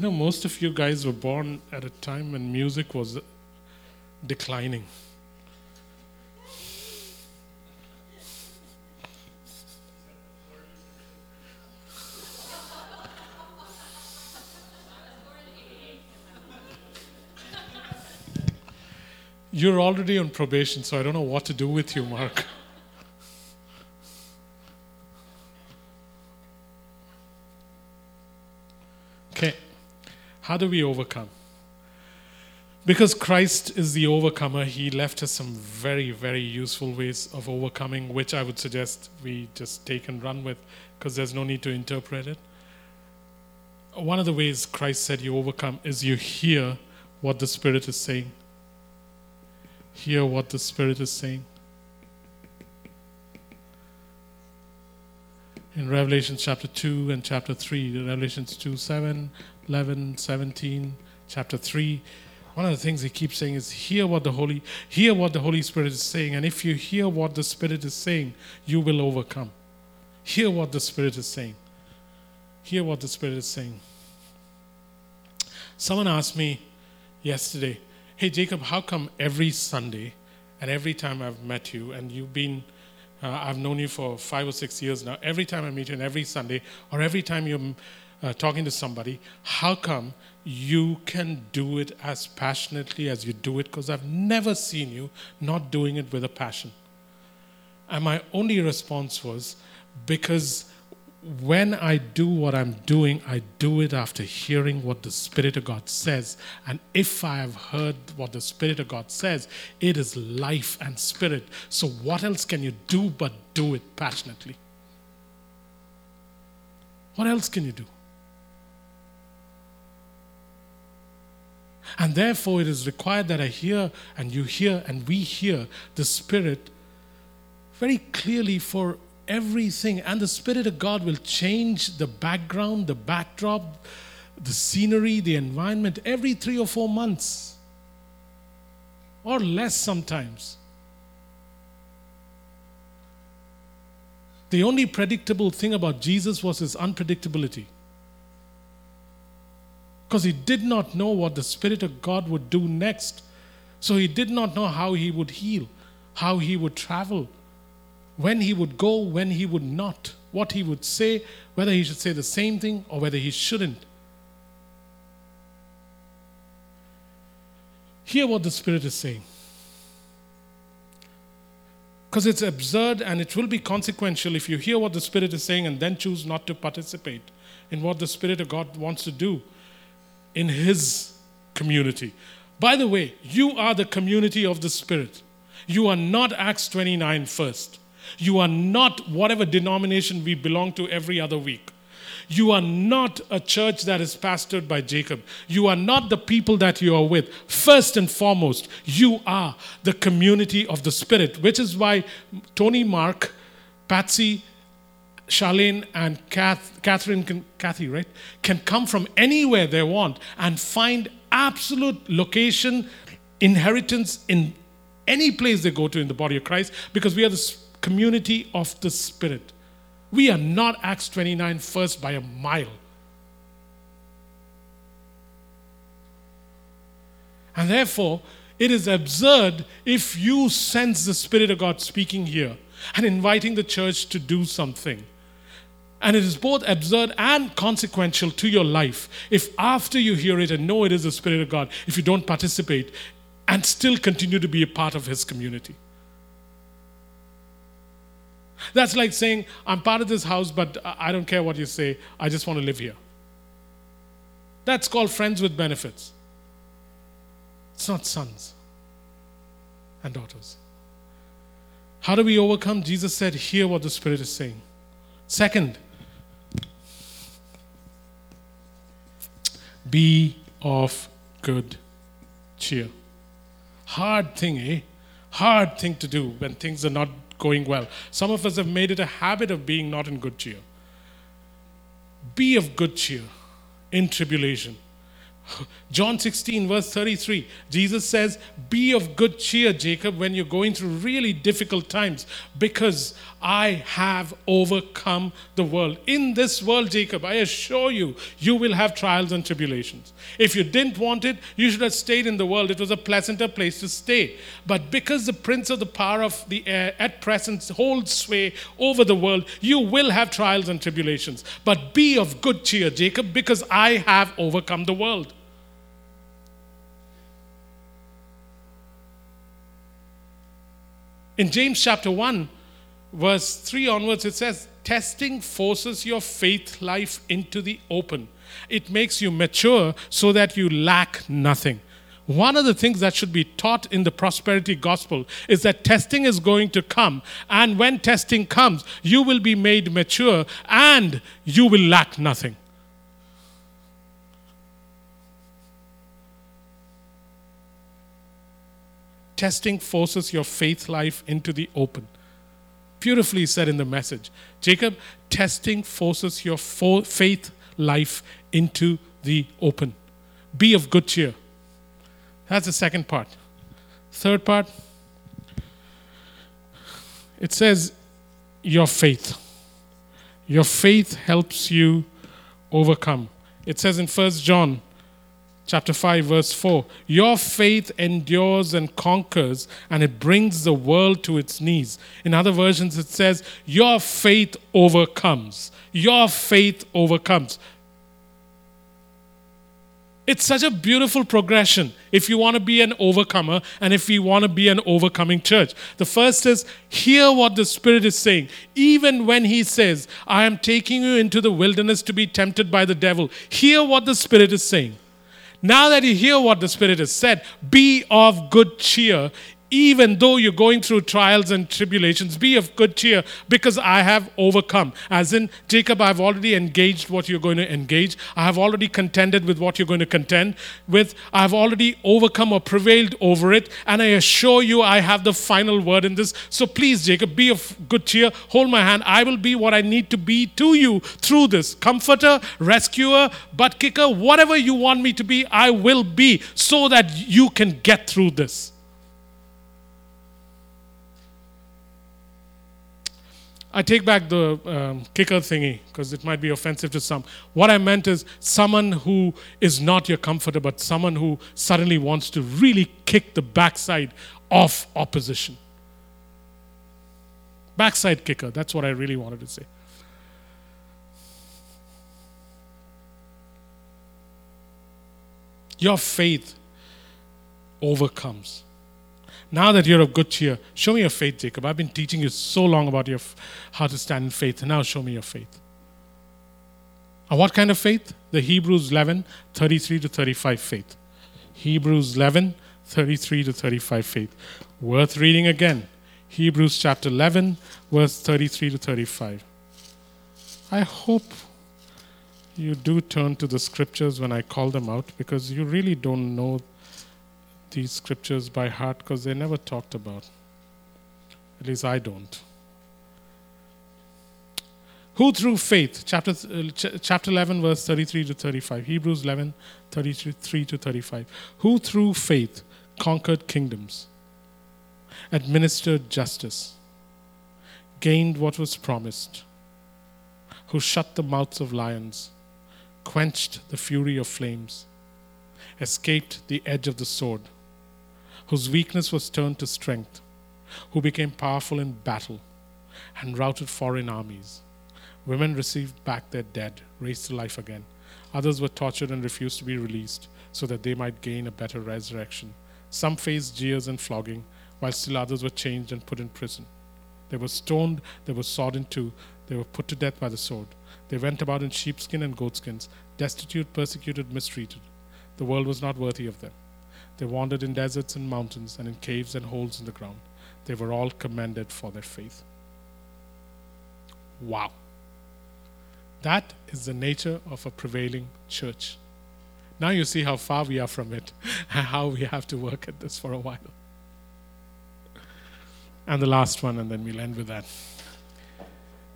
know, most of you guys were born at a time when music was declining. You're already on probation, so I don't know what to do with you, Mark. Okay, how do we overcome? Because Christ is the overcomer, he left us some very, very useful ways of overcoming, which I would suggest we just take and run with because there's no need to interpret it. One of the ways Christ said you overcome is you hear what the Spirit is saying hear what the Spirit is saying. In Revelation chapter 2 and chapter 3, Revelations 2 7, 11, 17, chapter 3, one of the things he keeps saying is hear what the Holy hear what the Holy Spirit is saying, and if you hear what the Spirit is saying, you will overcome. Hear what the Spirit is saying. Hear what the Spirit is saying. Someone asked me yesterday, Hey, Jacob, how come every Sunday and every time I've met you, and you've been, uh, I've known you for five or six years now, every time I meet you, and every Sunday, or every time you're uh, talking to somebody, how come you can do it as passionately as you do it? Because I've never seen you not doing it with a passion. And my only response was, because when I do what I'm doing, I do it after hearing what the Spirit of God says. And if I have heard what the Spirit of God says, it is life and spirit. So, what else can you do but do it passionately? What else can you do? And therefore, it is required that I hear and you hear and we hear the Spirit very clearly for everything. And the Spirit of God will change the background, the backdrop, the scenery, the environment every three or four months, or less sometimes. The only predictable thing about Jesus was his unpredictability. Because he did not know what the Spirit of God would do next. So he did not know how he would heal, how he would travel, when he would go, when he would not, what he would say, whether he should say the same thing or whether he shouldn't. Hear what the Spirit is saying. Because it's absurd and it will be consequential if you hear what the Spirit is saying and then choose not to participate in what the Spirit of God wants to do in His community. By the way, you are the community of the Spirit. You are not Acts 29 first. You are not whatever denomination we belong to every other week. You are not a church that is pastored by Jacob. You are not the people that you are with. First and foremost, you are the community of the Spirit, which is why Tony Mark, Patsy, Charlene, and Kath, Catherine, can, Kathy, right, can come from anywhere they want and find absolute location, inheritance in any place they go to in the body of Christ because we are the community of the Spirit. We are not Acts 29 first by a mile. And therefore, it is absurd if you sense the Spirit of God speaking here and inviting the church to do something. And it is both absurd and consequential to your life if after you hear it and know it is the Spirit of God, if you don't participate and still continue to be a part of His community. That's like saying, I'm part of this house, but I don't care what you say, I just want to live here. That's called friends with benefits. It's not sons and daughters. How do we overcome? Jesus said, Hear what the Spirit is saying. Second, be of good cheer. Hard thing, eh? Hard thing to do when things are not going well. Some of us have made it a habit of being not in good cheer. Be of good cheer in tribulation. John 16, verse 33, Jesus says, Be of good cheer, Jacob, when you're going through really difficult times, because I have overcome the world. In this world, Jacob, I assure you, you will have trials and tribulations. If you didn't want it, you should have stayed in the world. It was a pleasanter place to stay. But because the prince of the power of the air at present holds sway over the world, you will have trials and tribulations. But be of good cheer, Jacob, because I have overcome the world. In James chapter 1, verse 3 onwards, it says, Testing forces your faith life into the open. It makes you mature so that you lack nothing. One of the things that should be taught in the prosperity gospel is that testing is going to come. And when testing comes, you will be made mature and you will lack nothing. Testing forces your faith life into the open. Beautifully said in the message. Jacob, testing forces your faith life into the open. Be of good cheer. That's the second part. Third part, it says, your faith. Your faith helps you overcome. It says in 1 John chapter 5 verse 4 your faith endures and conquers and it brings the world to its knees in other versions it says your faith overcomes your faith overcomes it's such a beautiful progression if you want to be an overcomer and if you want to be an overcoming church. The first is hear what the Spirit is saying. Even when He says, I am taking you into the wilderness to be tempted by the devil, hear what the Spirit is saying. Now that you hear what the Spirit has said, be of good cheer, even though you're going through trials and tribulations, be of good cheer because I have overcome. As in, Jacob, I've already engaged what you're going to engage. I have already contended with what you're going to contend with. I've already overcome or prevailed over it. And I assure you, I have the final word in this. So please, Jacob, be of good cheer. Hold my hand. I will be what I need to be to you through this comforter, rescuer, butt kicker, whatever you want me to be, I will be so that you can get through this. I take back the um, kicker thingy because it might be offensive to some. What I meant is someone who is not your comforter, but someone who suddenly wants to really kick the backside of opposition. Backside kicker, that's what I really wanted to say. Your faith overcomes. Now that you're of good cheer, show me your faith, Jacob. I've been teaching you so long about your, how to stand in faith. Now show me your faith. And what kind of faith? The Hebrews 11, 33 to 35 faith. Hebrews 11, 33 to 35 faith. Worth reading again. Hebrews chapter 11, verse 33 to 35. I hope you do turn to the scriptures when I call them out because you really don't know these scriptures by heart because they're never talked about. At least I don't. Who through faith, chapter, uh, ch- chapter 11, verse 33 to 35, Hebrews 11, 33 to 35. Who through faith conquered kingdoms, administered justice, gained what was promised, who shut the mouths of lions, quenched the fury of flames, escaped the edge of the sword whose weakness was turned to strength, who became powerful in battle and routed foreign armies. Women received back their dead, raised to life again. Others were tortured and refused to be released so that they might gain a better resurrection. Some faced jeers and flogging, while still others were changed and put in prison. They were stoned, they were sawed in two, they were put to death by the sword. They went about in sheepskin and goatskins, destitute, persecuted, mistreated. The world was not worthy of them. They wandered in deserts and mountains and in caves and holes in the ground. They were all commended for their faith. Wow. That is the nature of a prevailing church. Now you see how far we are from it and how we have to work at this for a while. And the last one, and then we'll end with that,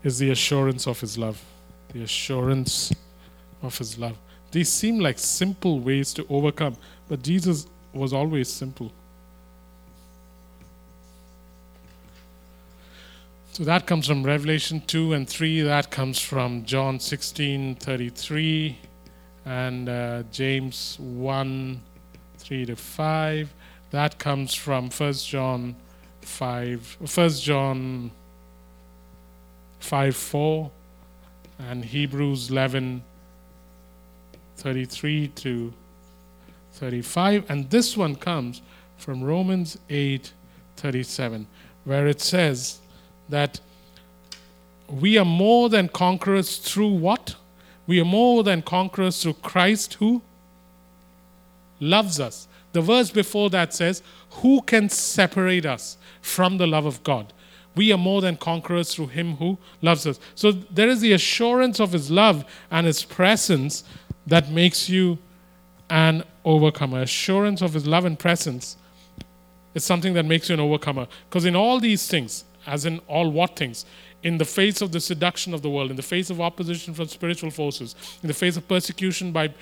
is the assurance of His love. The assurance of His love. These seem like simple ways to overcome, but Jesus was always simple. So that comes from Revelation 2 and 3. That comes from John 16 33 and uh, James 1 3 to 5. That comes from 1 John 5, 1 John 5 4 and Hebrews 11 33 to 35. And this one comes from Romans 8 37, where it says that we are more than conquerors through what? We are more than conquerors through Christ who loves us. The verse before that says, Who can separate us from the love of God? We are more than conquerors through Him who loves us. So there is the assurance of His love and His presence that makes you an overcomer. Assurance of his love and presence is something that makes you an overcomer. Because in all these things, as in all what things, in the face of the seduction of the world, in the face of opposition from spiritual forces, in the face of persecution by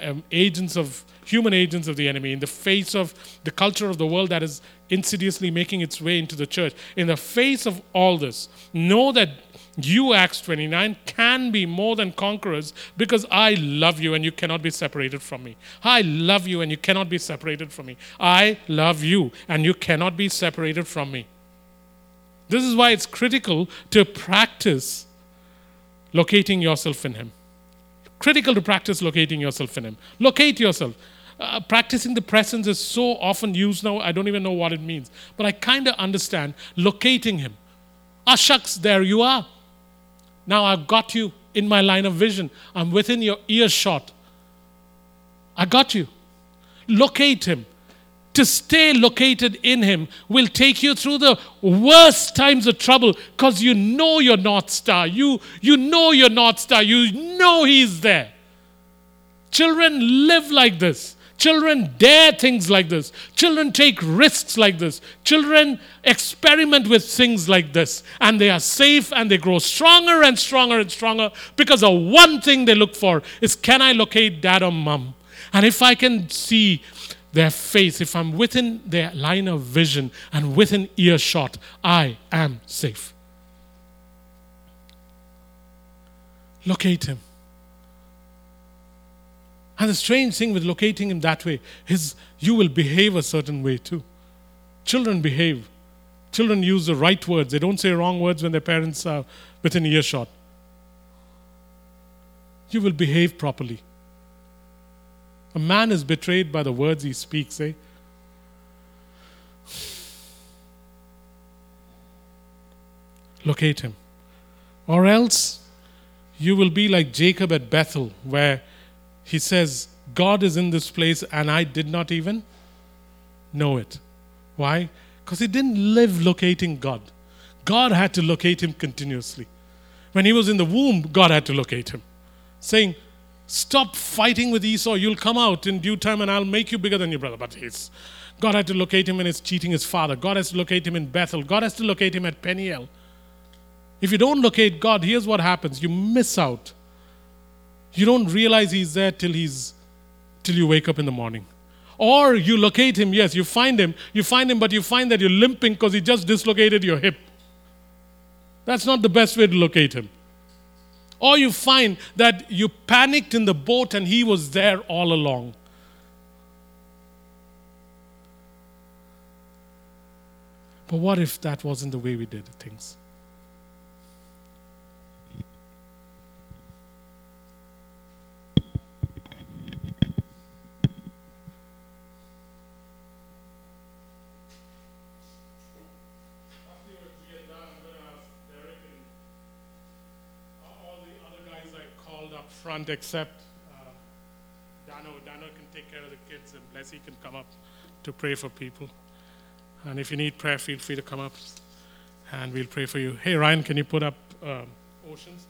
um, agents of human agents of the enemy, in the face of the culture of the world that is insidiously making its way into the church, in the face of all this, know that you, Acts 29, can be more than conquerors because I love you and you cannot be separated from me. I love you and you cannot be separated from me. I love you and you cannot be separated from me. This is why it's critical to practice locating yourself in Him. Critical to practice locating yourself in Him. Locate yourself. Uh, practicing the presence is so often used now, I don't even know what it means. But I kind of understand locating Him. Ah, shucks, there you are. Now I've got you in my line of vision. I'm within your earshot. I got you. Locate Him. To stay located in Him will take you through the worst times of trouble because you know your North Star. You, you know your North Star. You know He's there. Children live like this. Children dare things like this. Children take risks like this. Children experiment with things like this. And they are safe and they grow stronger and stronger and stronger because the one thing they look for is can I locate dad or mom? And if I can see their face, if I'm within their line of vision and within earshot, I am safe. Locate him. And the strange thing with locating him that way is you will behave a certain way too. Children behave. Children use the right words. They don't say wrong words when their parents are within earshot. You will behave properly. A man is betrayed by the words he speaks, eh? Locate him. Or else you will be like Jacob at Bethel, where he says, God is in this place and I did not even know it. Why? Because he didn't live locating God. God had to locate him continuously. When he was in the womb, God had to locate him, saying, Stop fighting with Esau. You'll come out in due time and I'll make you bigger than your brother. But he's, God had to locate him when he's cheating his father. God has to locate him in Bethel. God has to locate him at Peniel. If you don't locate God, here's what happens you miss out you don't realize he's there till he's till you wake up in the morning. Or you locate him, yes, you find him, you find him, but you find that you're limping because he just dislocated your hip. That's not the best way to locate him. Or you find that you panicked in the boat and he was there all along. But what if that wasn't the way we did things? Front except uh, Dano. Dano can take care of the kids and Blessy can come up to pray for people. And if you need prayer, feel free to come up and we'll pray for you. Hey, Ryan, can you put up um, Oceans?